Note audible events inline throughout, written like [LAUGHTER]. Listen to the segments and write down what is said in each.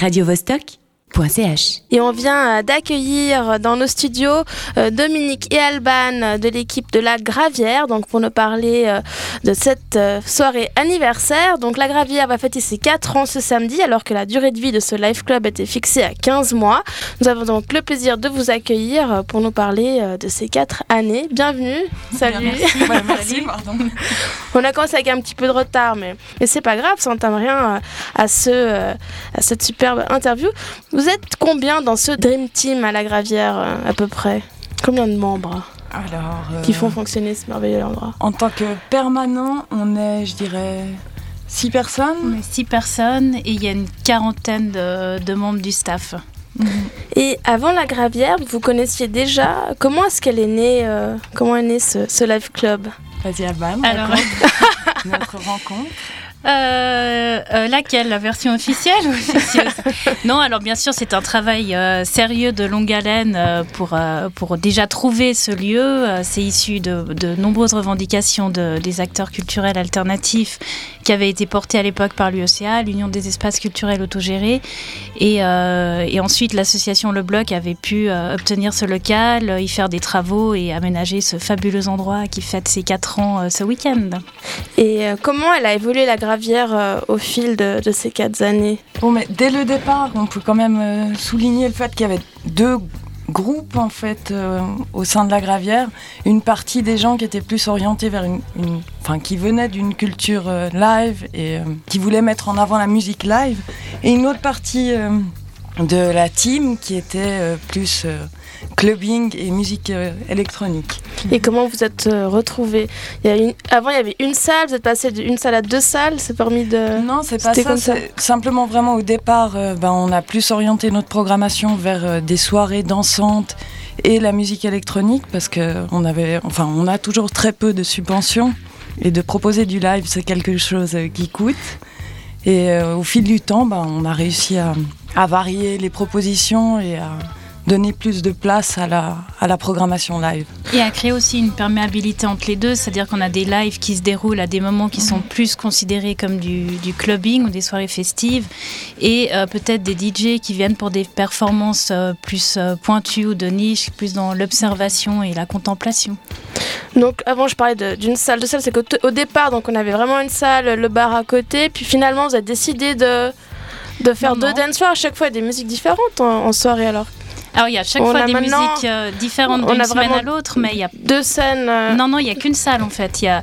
radiovostok.ch. Et on vient euh, d'accueillir dans nos studios euh, Dominique et Alban de l'équipe de La Gravière, donc pour nous parler euh, de cette euh, soirée anniversaire. Donc La Gravière va fêter ses 4 ans ce samedi, alors que la durée de vie de ce live club était fixée à 15 mois. Nous avons donc le plaisir de vous accueillir euh, pour nous parler euh, de ces 4 années. Bienvenue. Salut. Ouais, merci, [LAUGHS] pardon. On a commencé avec un petit peu de retard, mais, mais c'est pas grave, ça n'entame rien euh, à, ce, euh, à cette superbe interview. Vous êtes combien dans ce Dream Team à la Gravière, euh, à peu près Combien de membres Alors, euh, qui font fonctionner ce merveilleux endroit en tant que permanent, on est, je dirais, six personnes. On est six personnes et il y a une quarantaine de, de membres du staff. Et avant la Gravière, vous connaissiez déjà Comment est-ce qu'elle est née euh, Comment est né ce, ce live club? Vas-y, Alban, Alors- [LAUGHS] notre rencontre. Euh, euh, laquelle La version officielle ou officieuse [LAUGHS] Non, alors bien sûr, c'est un travail euh, sérieux de longue haleine euh, pour, euh, pour déjà trouver ce lieu. Euh, c'est issu de, de nombreuses revendications de- des acteurs culturels alternatifs qui avaient été portées à l'époque par l'UECA, l'Union des espaces culturels autogérés. Et, euh, et ensuite, l'association Le Bloc avait pu euh, obtenir ce local, y faire des travaux et aménager ce fabuleux endroit qui fête ses 4 ans euh, ce week-end. Et euh, comment elle a évolué la Euh, au fil de, ces 4 années mais dès le départ, on peut quand même euh, souligner le fait qu'il y avait deux groupes en fait euh, au sein de la Gravière. Une partie des gens qui étaient plus orientés vers une, enfin qui venaient d'une culture live et qui voulaient mettre en avant la musique live, et une autre partie de la team qui était plus clubbing et musique euh, électronique. Et comment vous êtes euh, retrouvés? Il y a une... Avant, il y avait une salle, vous êtes passé d'une salle à deux salles, c'est permis de... Non, c'est pas ça. comme ça. Simplement vraiment au départ, euh, ben, on a plus orienté notre programmation vers des soirées dansantes et la musique électronique parce que on avait, enfin, on a toujours très peu de subventions et de proposer du live, c'est quelque chose qui coûte. Et euh, au fil du temps, ben, on a réussi à, à varier les propositions et à donner plus de place à la, à la programmation live. Et à créer aussi une perméabilité entre les deux, c'est-à-dire qu'on a des lives qui se déroulent à des moments qui sont plus considérés comme du, du clubbing ou des soirées festives, et euh, peut-être des DJ qui viennent pour des performances euh, plus euh, pointues ou de niche, plus dans l'observation et la contemplation. Donc avant, je parlais d'une salle, de salle, c'est qu'au départ, donc on avait vraiment une salle, le bar à côté, puis finalement, vous avez décidé de, de faire Non, deux non. dance floors, à chaque fois, des musiques différentes en, en soirée alors. Alors il y a chaque On fois a des musiques euh, différentes d'une semaine à l'autre, mais il y a Deux scènes. euh, Non, non, il n'y a qu'une salle en fait. Il y a...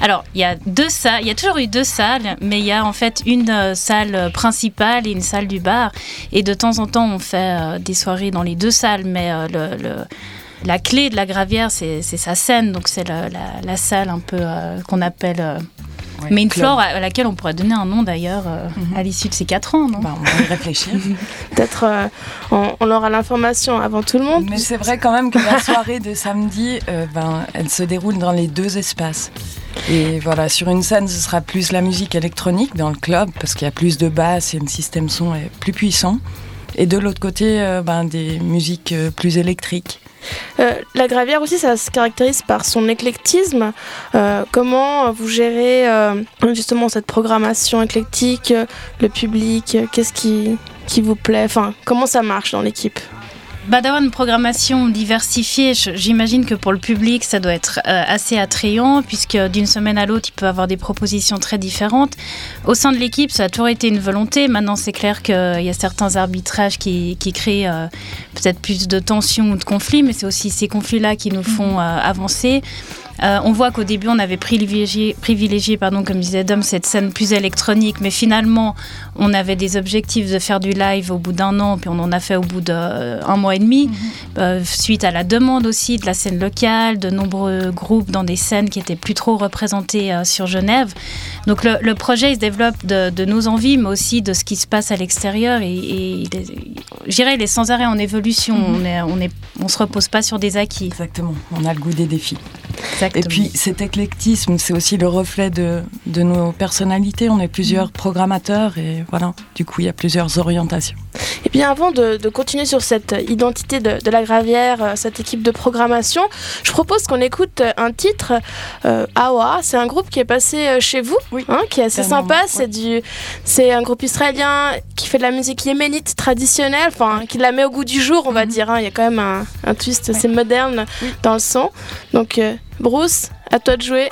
Alors, il y a deux salles, il y a toujours eu deux salles, mais il y a en fait une euh, salle principale et une salle du bar. Et de temps en temps, on fait euh, des soirées dans les deux salles, mais le, le- la clé de la gravière, c'est c'est sa scène, donc c'est la, la- la salle un peu euh, qu'on appelle euh, Ouais, Main club. Floor, à, laquelle on pourrait donner un nom d'ailleurs euh, Mhm. à l'issue de ces quatre ans, non Ben, on va y réfléchir. [LAUGHS] Peut-être euh, on, on aura l'information avant tout le monde. Mais c'est vrai quand même que la soirée de samedi, euh, ben, elle se déroule dans les deux espaces. Et voilà, sur une scène, ce sera plus la musique électronique dans le club, parce qu'il y a plus de basses et le système son est plus puissant. Et de l'autre côté, euh, ben, des musiques euh, plus électriques. Euh, la gravière aussi, ça se caractérise par son éclectisme. Euh, comment vous gérez euh, justement cette programmation éclectique, le public, qu'est-ce qui, vous plaît comment ça marche dans l'équipe? D'avoir une programmation diversifiée, j'imagine que pour le public, ça doit être euh, assez attrayant, puisque d'une semaine à l'autre, il peut avoir des propositions très différentes. Au sein de l'équipe, ça a toujours été une volonté. Maintenant, c'est clair qu'il y a certains arbitrages qui, qui créent euh, peut-être plus de tensions ou de conflits, mais c'est aussi ces conflits-là qui nous font euh, avancer. Euh, on voit qu'au début, on avait privilégié, privilégié pardon, comme disait Dom, cette scène plus électronique, mais finalement, on avait des objectifs de faire du live au bout d'un an, puis on en a fait au bout d'un mois et demi, euh, suite à la demande aussi de la scène locale, de nombreux groupes dans des scènes qui étaient plus trop représentées euh, sur Genève. Donc le, le projet il se développe de, de nos envies, mais aussi de ce qui se passe à l'extérieur, et, et dirais, il est sans arrêt en évolution. On est, on est, on se repose pas sur des acquis. Exactement, on a le goût des défis. Et puis cet éclectisme, c'est aussi le reflet de, de, nos personnalités. On est plusieurs programmateurs et voilà, du coup, il y a plusieurs orientations. Et bien avant de, de continuer sur cette identité de, de, la Gravière, euh, cette équipe de programmation, je propose qu'on écoute un titre, euh, Awa. C'est un groupe qui est passé euh, chez vous, hein, qui est assez sympa. C'est du, c'est un groupe israélien qui fait de la musique yéménite traditionnelle, enfin qui la met au goût du jour, on va mhm. dire. Hein. Il y a quand même un, un twist assez moderne dans le son. Donc euh, Bruce, à toi de jouer.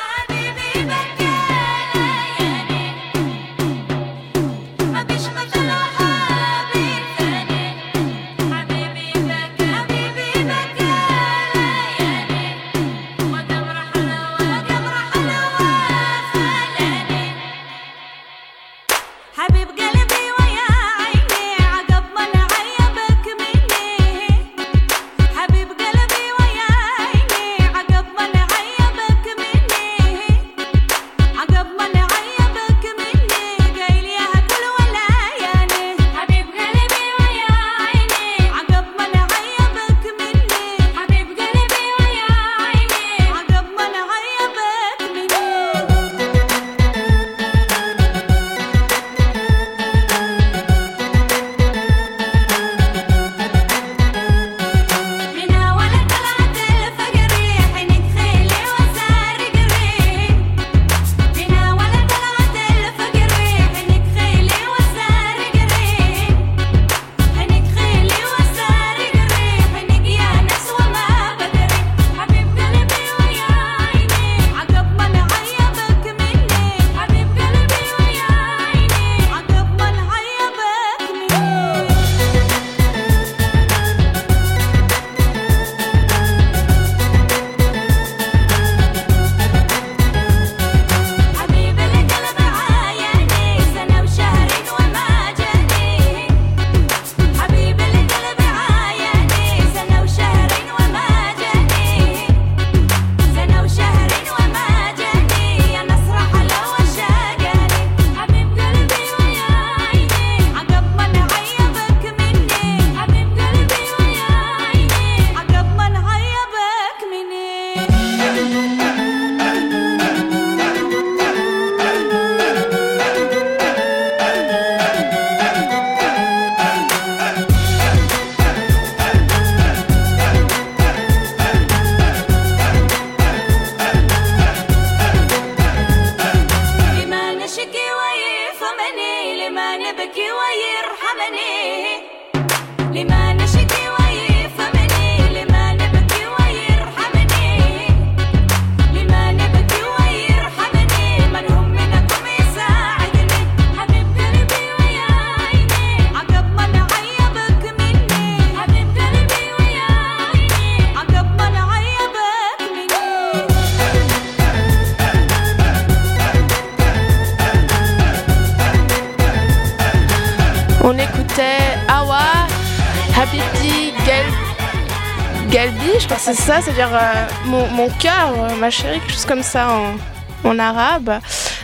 C'est ça, c'est-à-dire euh, mon, mon cœur, euh, ma chérie, quelque chose comme ça en, en arabe. Euh,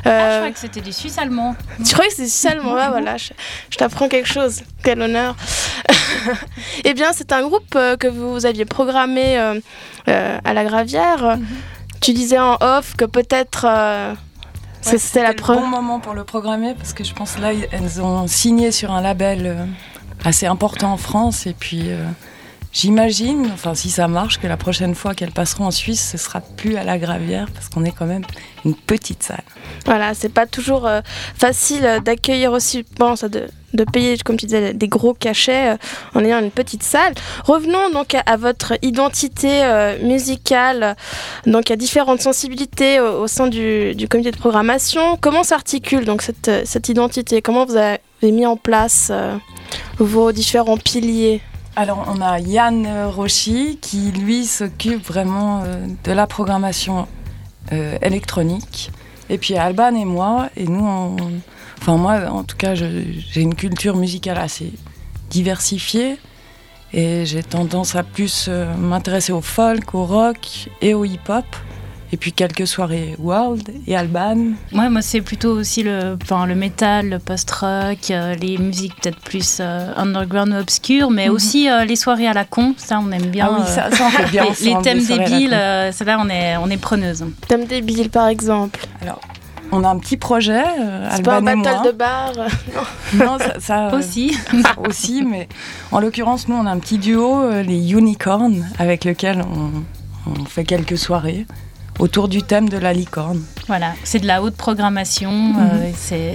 ah, je crois que c'était du suisse allemand. [LAUGHS] Tu crois que c'est du suisse allemand ouais, voilà, je, t'apprends quelque chose. Quel honneur. [LAUGHS] eh bien, c'est un groupe que vous aviez programmé à la Gravière. Mhm. Tu disais en off que peut-être. c'était la preuve. bon moment pour le programmer parce que je pense là, elles ont signé sur un label assez important en France et puis J'imagine, enfin si ça marche, que la prochaine fois qu'elles passeront en Suisse, ce sera plus à la Gravière parce qu'on est quand même une petite salle. Voilà, c'est pas toujours euh, facile euh, d'accueillir aussi, bon, ça de, payer, comme tu disais, des gros cachets euh, en ayant une petite salle. Revenons donc à, votre identité musicale. Donc a différentes sensibilités au, sein du, du, comité de programmation. Comment s'articule donc cette, cette identité? Comment vous avez mis en place vos différents piliers? Alors, on a Yann Rochy qui, lui, s'occupe vraiment euh, de la programmation euh, électronique. Et puis Alban et moi, et nous, enfin moi, en tout cas, j'ai une culture musicale assez diversifiée. Et j'ai tendance à plus euh, m'intéresser au folk, au rock et au hip-hop. Et puis quelques soirées World et Alban. Ouais, moi c'est plutôt aussi le, enfin, le métal, le post-rock, euh, les musiques peut-être plus euh, underground ou obscures, mais Mhm. aussi euh, les soirées à la con, ça on aime bien. ah oui, ça, ça, on fait bien. [LAUGHS] les, thèmes débiles, euh, c'est là on est, on est preneuse. Thème débile, par exemple. On a un petit projet, C'est pas un battle moi. de bar. [LAUGHS] Non, ça, ça, euh, Aussi. aussi, mais en l'occurrence, nous, on a un petit duo, les Unicorns, avec lequel on, on fait quelques soirées autour du thème de la licorne. Voilà, c'est de la haute programmation, Mhm. euh,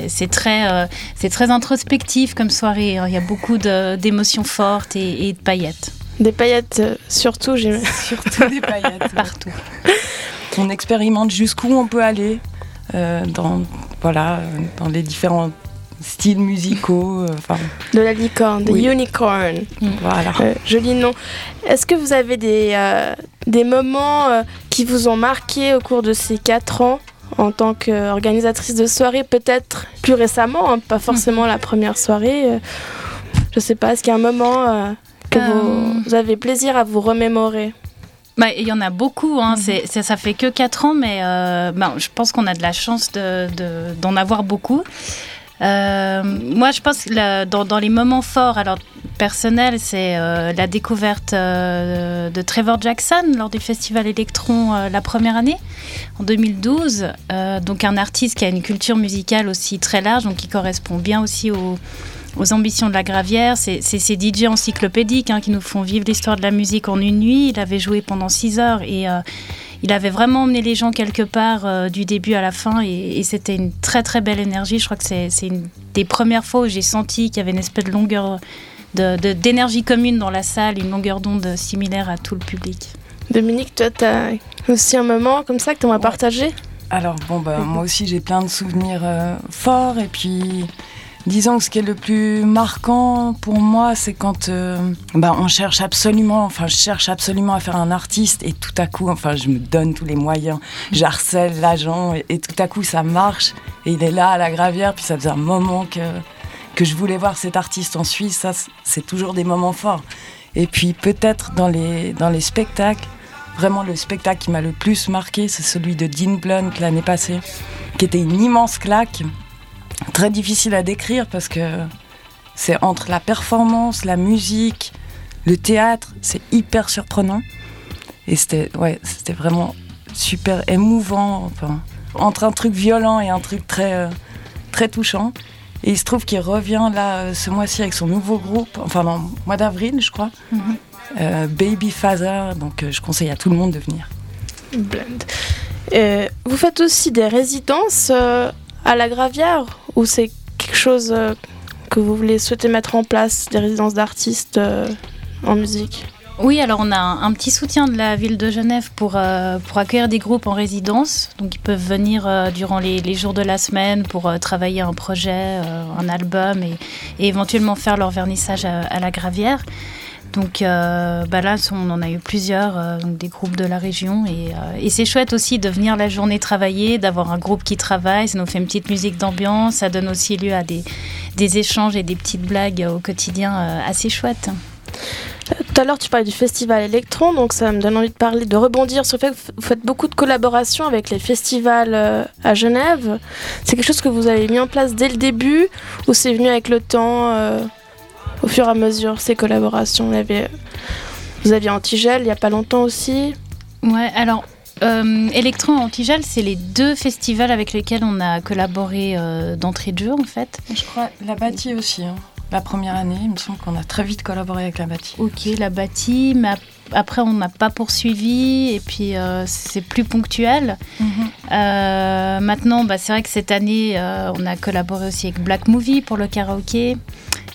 c'est- très, euh, c'est très introspectif comme soirée. Il y a beaucoup de- d'émotions fortes et, et de paillettes Des paillettes, euh, surtout, j'ai. [LAUGHS] Surtout des paillettes. partout. on expérimente jusqu'où on peut aller euh, dans, voilà, dans les différents styles musicaux. euh, Enfin, De la licorne, des Oui. unicorns. voilà. Euh, joli nom. Est-ce que vous avez des, euh, des moments euh, qui vous ont marqué au cours de ces quatre ans en tant qu'organisatrice de soirée, peut-être plus récemment, hein, pas forcément la première soirée euh, Je sais pas, est-ce qu'il y a un moment euh, que Euh. vous, vous avez plaisir à vous remémorer? Bah, Il y en a beaucoup, hein. Mhm. ça fait que 4 ans, mais euh, ben, je pense qu'on a de la chance de, de- d'en avoir beaucoup. Euh, moi, je pense que dans, les moments forts, alors personnels, c'est euh, la découverte euh, de Trevor Jackson lors du festival Electron la première année, en 2012. Euh, donc un artiste qui a une culture musicale aussi très large, donc qui correspond bien aussi aux, aux ambitions de la Gravière. C'est ces DJ encyclopédiques hein, qui nous font vivre l'histoire de la musique en une nuit. Il avait joué pendant 6 heures et euh, il avait vraiment emmené les gens quelque part euh, du début à la fin et, et c'était une très très belle énergie. Je crois que c'est une des premières fois où j'ai senti qu'il y avait une espèce de longueur de- de- d'énergie commune dans la salle, une longueur d'onde similaire à tout le public. Dominique, toi, tu as aussi un moment comme ça que tu aimerais Ouais. partager? Alors, bon, bah, moi aussi, j'ai plein de souvenirs euh, forts. Et puis, disons que ce qui est le plus marquant pour moi, c'est quand euh, bah, on cherche absolument, enfin, je cherche absolument à faire un artiste. Et tout à coup, enfin, je me donne tous les moyens. J'harcèle l'agent. Et, tout à coup, ça marche. Et il est là à la gravière. Puis ça faisait un moment que, que je voulais voir cet artiste en Suisse. Ça, c'est- c'est toujours des moments forts. Et puis, peut-être dans les, dans les spectacles, Vraiment, le spectacle qui m'a le plus marqué, c'est celui de Dean Blunt l'année passée, qui était une immense claque, très difficile à décrire parce que c'est entre la performance, la musique, le théâtre, c'est hyper surprenant. Et c'était ouais, c'était vraiment super émouvant, enfin, entre un truc violent et un truc très, euh, très touchant. Et il se trouve qu'il revient là euh, ce mois-ci avec son nouveau groupe, enfin dans le mois d'avril, je crois. Euh, Baby Father, donc euh, je conseille à tout le monde de venir. Blend. Vous faites aussi des résidences à la Gravière ou c'est quelque chose euh, que vous voulez souhaiter mettre en place, des résidences d'artistes euh, en musique? Oui, alors on a un, petit soutien de la ville de Genève pour, euh, pour accueillir des groupes en résidence. Donc ils peuvent venir durant les, jours de la semaine pour travailler un projet, un album et, éventuellement faire leur vernissage à la Gravière. Donc euh, bah là, on en a eu plusieurs, euh, des groupes de la région. Et, euh, et c'est chouette aussi de venir la journée travailler, d'avoir un groupe qui travaille. Ça nous fait une petite musique d'ambiance. Ça donne aussi lieu à des, échanges et des petites blagues au quotidien assez chouettes. Tout à l'heure, tu parlais du festival Electron, donc ça me donne envie de parler, de rebondir sur le fait que vous faites beaucoup de collaborations avec les festivals à Genève. C'est quelque chose que vous avez mis en place dès le début ou c'est venu avec le temps, au fur et à mesure, ces collaborations vous aviez, vous aviez Antigel il n'y a pas longtemps aussi. Ouais, alors euh, Electron et Antigel, c'est les deux festivals avec lesquels on a collaboré euh, d'entrée de jeu en fait. Je crois la bâtie aussi. hein. La première année, il me semble qu'on a très vite collaboré avec la bâtie. Ok, la bâtie, mais ap- après on n'a pas poursuivi et puis euh, c'est plus ponctuel. Euh, maintenant, bah, c'est vrai que cette année, euh, on a collaboré aussi avec Black Movie pour le karaoké,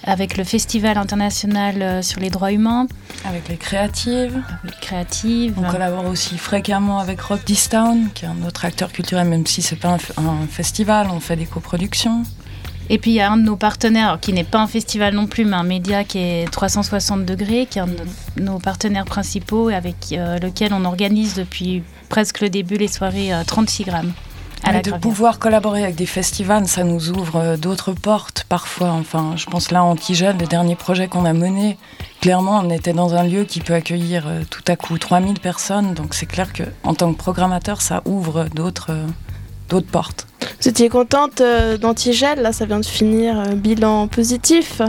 avec le Festival international euh, sur les droits humains, Avec les créatives. avec Créative. On collabore aussi fréquemment avec Rock This Town, qui est un autre acteur culturel, même si c'est pas un, festival, on fait des coproductions. Et puis il y a un de nos partenaires, qui n'est pas un festival non plus, mais un média qui est 360 degrés, qui est un de nos partenaires principaux et avec euh, lequel on organise depuis presque le début les soirées euh, 36 grammes. À la de pouvoir collaborer avec des festivals, ça nous ouvre euh, d'autres portes parfois. Enfin, je pense là, Antigel, le dernier projet qu'on a mené, clairement, on était dans un lieu qui peut accueillir euh, tout à coup 3000 personnes. Donc c'est clair qu'en tant que programmateur, ça ouvre d'autres euh, d'autres portes. Vous étiez contente d'Antigel, là ça vient de finir, bilan positif.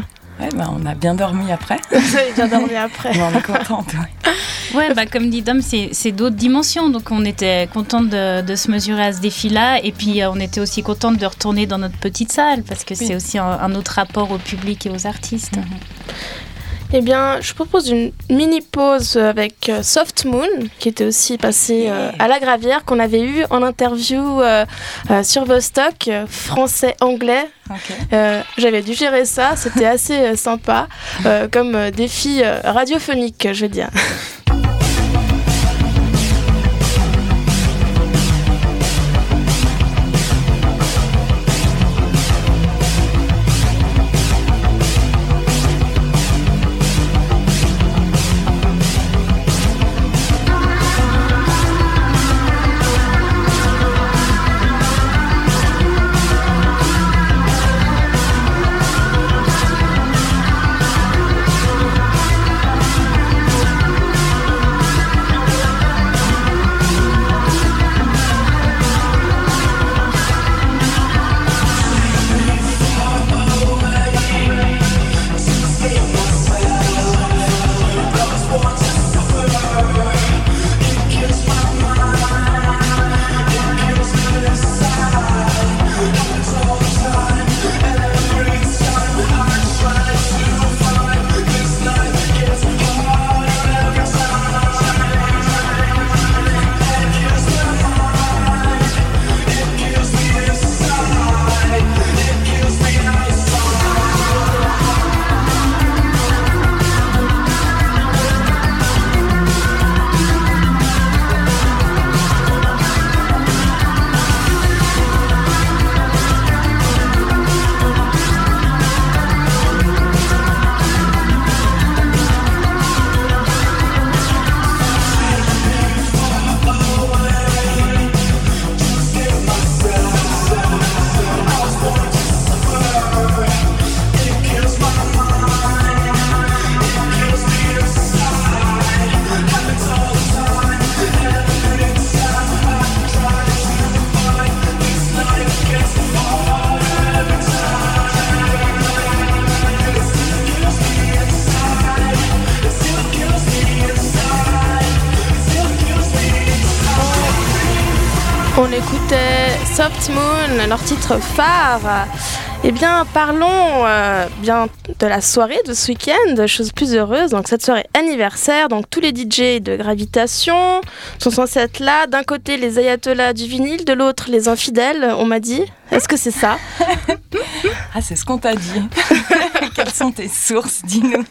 Ouais, ben, on a bien dormi après. [LAUGHS] Vous avez bien dormi après. [LAUGHS] Mais on est contente. ouais. Ouais, bah, comme dit Dom, c'est c'est d'autres dimensions. Donc on était contente de, de se mesurer à ce défi-là. Et puis euh, on était aussi contente de retourner dans notre petite salle parce que Oui. c'est aussi un, un autre rapport au public et aux artistes. Eh bien, je propose une mini pause avec euh, Soft Moon, qui était aussi passé euh, à la Gravière, qu'on avait eu en interview euh, sur Vostok, français-anglais. J'avais dû gérer ça, c'était assez sympa, comme défi radiophonique, je veux dire. [LAUGHS] leur titre phare. Eh bien, parlons euh, bien de la soirée de ce week-end, chose plus heureuse. Donc, cette soirée anniversaire, donc tous les DJ de Gravitation sont censés être là. D'un côté, les ayatollahs du vinyle, de l'autre, les infidèles, on m'a dit. Est-ce que c'est ça? [LAUGHS] Ah, c'est ce qu'on t'a dit. [LAUGHS] Quelles sont tes sources Dis-nous.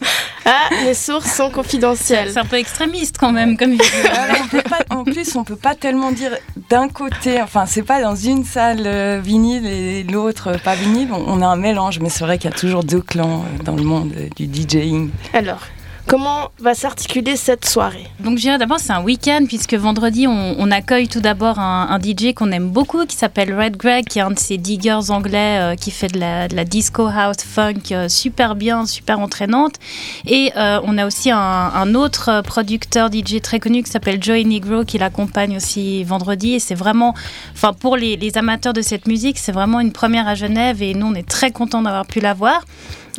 Ah, les sources sont confidentielles. C'est un peu extrémiste quand même comme vidéo. Alors, on peut pas- en plus, on peut pas tellement dire d'un côté, enfin, c'est pas dans une salle euh, vinyle et l'autre euh, pas vinyle. On, on a un mélange, mais c'est vrai qu'il y a toujours deux clans euh, dans le monde du DJing. Alors, comment va s'articuler cette soirée Donc je dirais d'abord c'est un week-end puisque vendredi on, accueille tout d'abord un, DJ qu'on aime beaucoup qui s'appelle Red Greg qui est un de ces diggers anglais euh, qui fait de la, disco house funk euh, super bien, super entraînante et euh, on a aussi un, autre producteur DJ très connu qui s'appelle Joey Negro qui l'accompagne aussi vendredi et c'est vraiment, enfin pour les, les amateurs de cette musique c'est vraiment une première à Genève et nous on est très contents d'avoir pu la voir.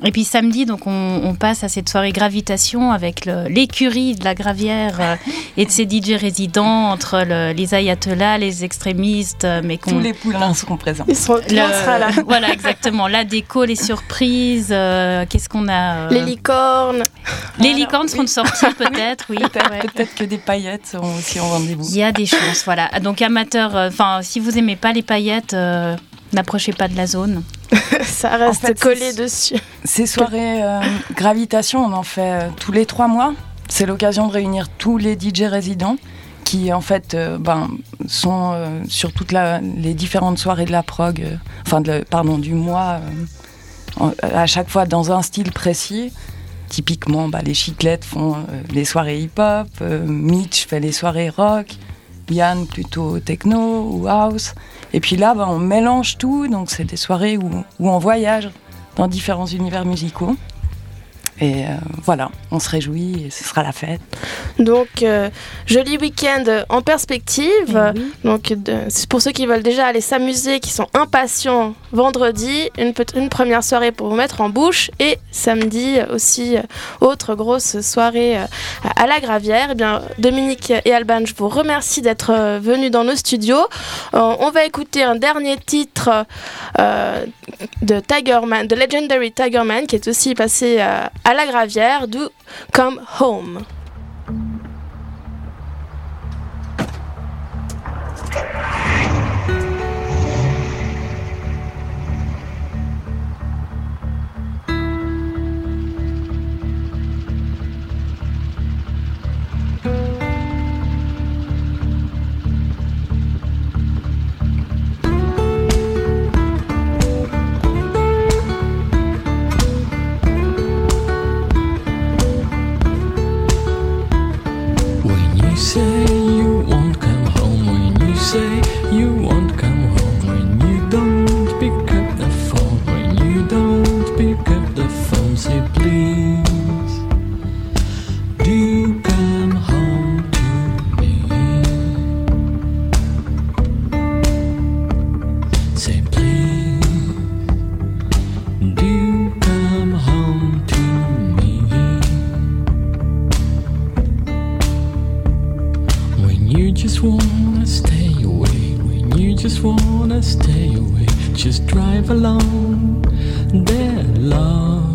Et puis samedi, donc on, on passe à cette soirée gravitation avec l'écurie de la Gravière euh, et de ses DJ résidents entre le- les ayatollahs, les extrémistes, euh, mais qu'on Tous les poulains seront présents. Ils seront, le- on sera là. [LAUGHS] voilà exactement la déco, les surprises, euh, qu'est-ce qu'on a euh, Les licornes. les licornes seront de sortie [LAUGHS] peut-être, oui. Peut-être ouais. que des paillettes seront aussi en rendez-vous. Il y a des chances, voilà. Donc amateurs, euh, enfin si vous aimez pas les paillettes, euh, n'approchez pas de la zone. [LAUGHS] [LAUGHS] Ça reste fait, collé dessus. Ces soirées euh, gravitation, on en fait euh, tous les trois mois. C'est l'occasion de réunir tous les DJ résidents qui en fait euh, ben, sont euh, sur toutes les différentes soirées de la prog, euh, enfin de la- pardon du mois, à chaque fois dans un style précis. Typiquement, bah, les chiclettes font les soirées hip-hop, Mitch fait les soirées rock, Yann plutôt techno ou house. Et puis là, bah, on mélange tout, donc c'est des soirées où on voyage dans différents univers musicaux. Et voilà, on se réjouit et ce sera la fête. Donc, joli week-end en perspective. Donc, c'est pour ceux qui veulent déjà aller s'amuser, qui sont impatients, vendredi, une, une première soirée pour vous mettre en bouche et samedi aussi, autre grosse soirée à la Gravière. Eh bien, Dominique et Alban, je vous remercie d'être venus dans nos studios. on va écouter un dernier titre euh, de Tigerman, de Legendary Tigerman, qui est aussi passé euh, à la Gravière, Do Come Home. you just wanna stay away, when you just wanna stay away, just drive along, there, love.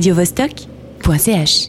radiovostok.ch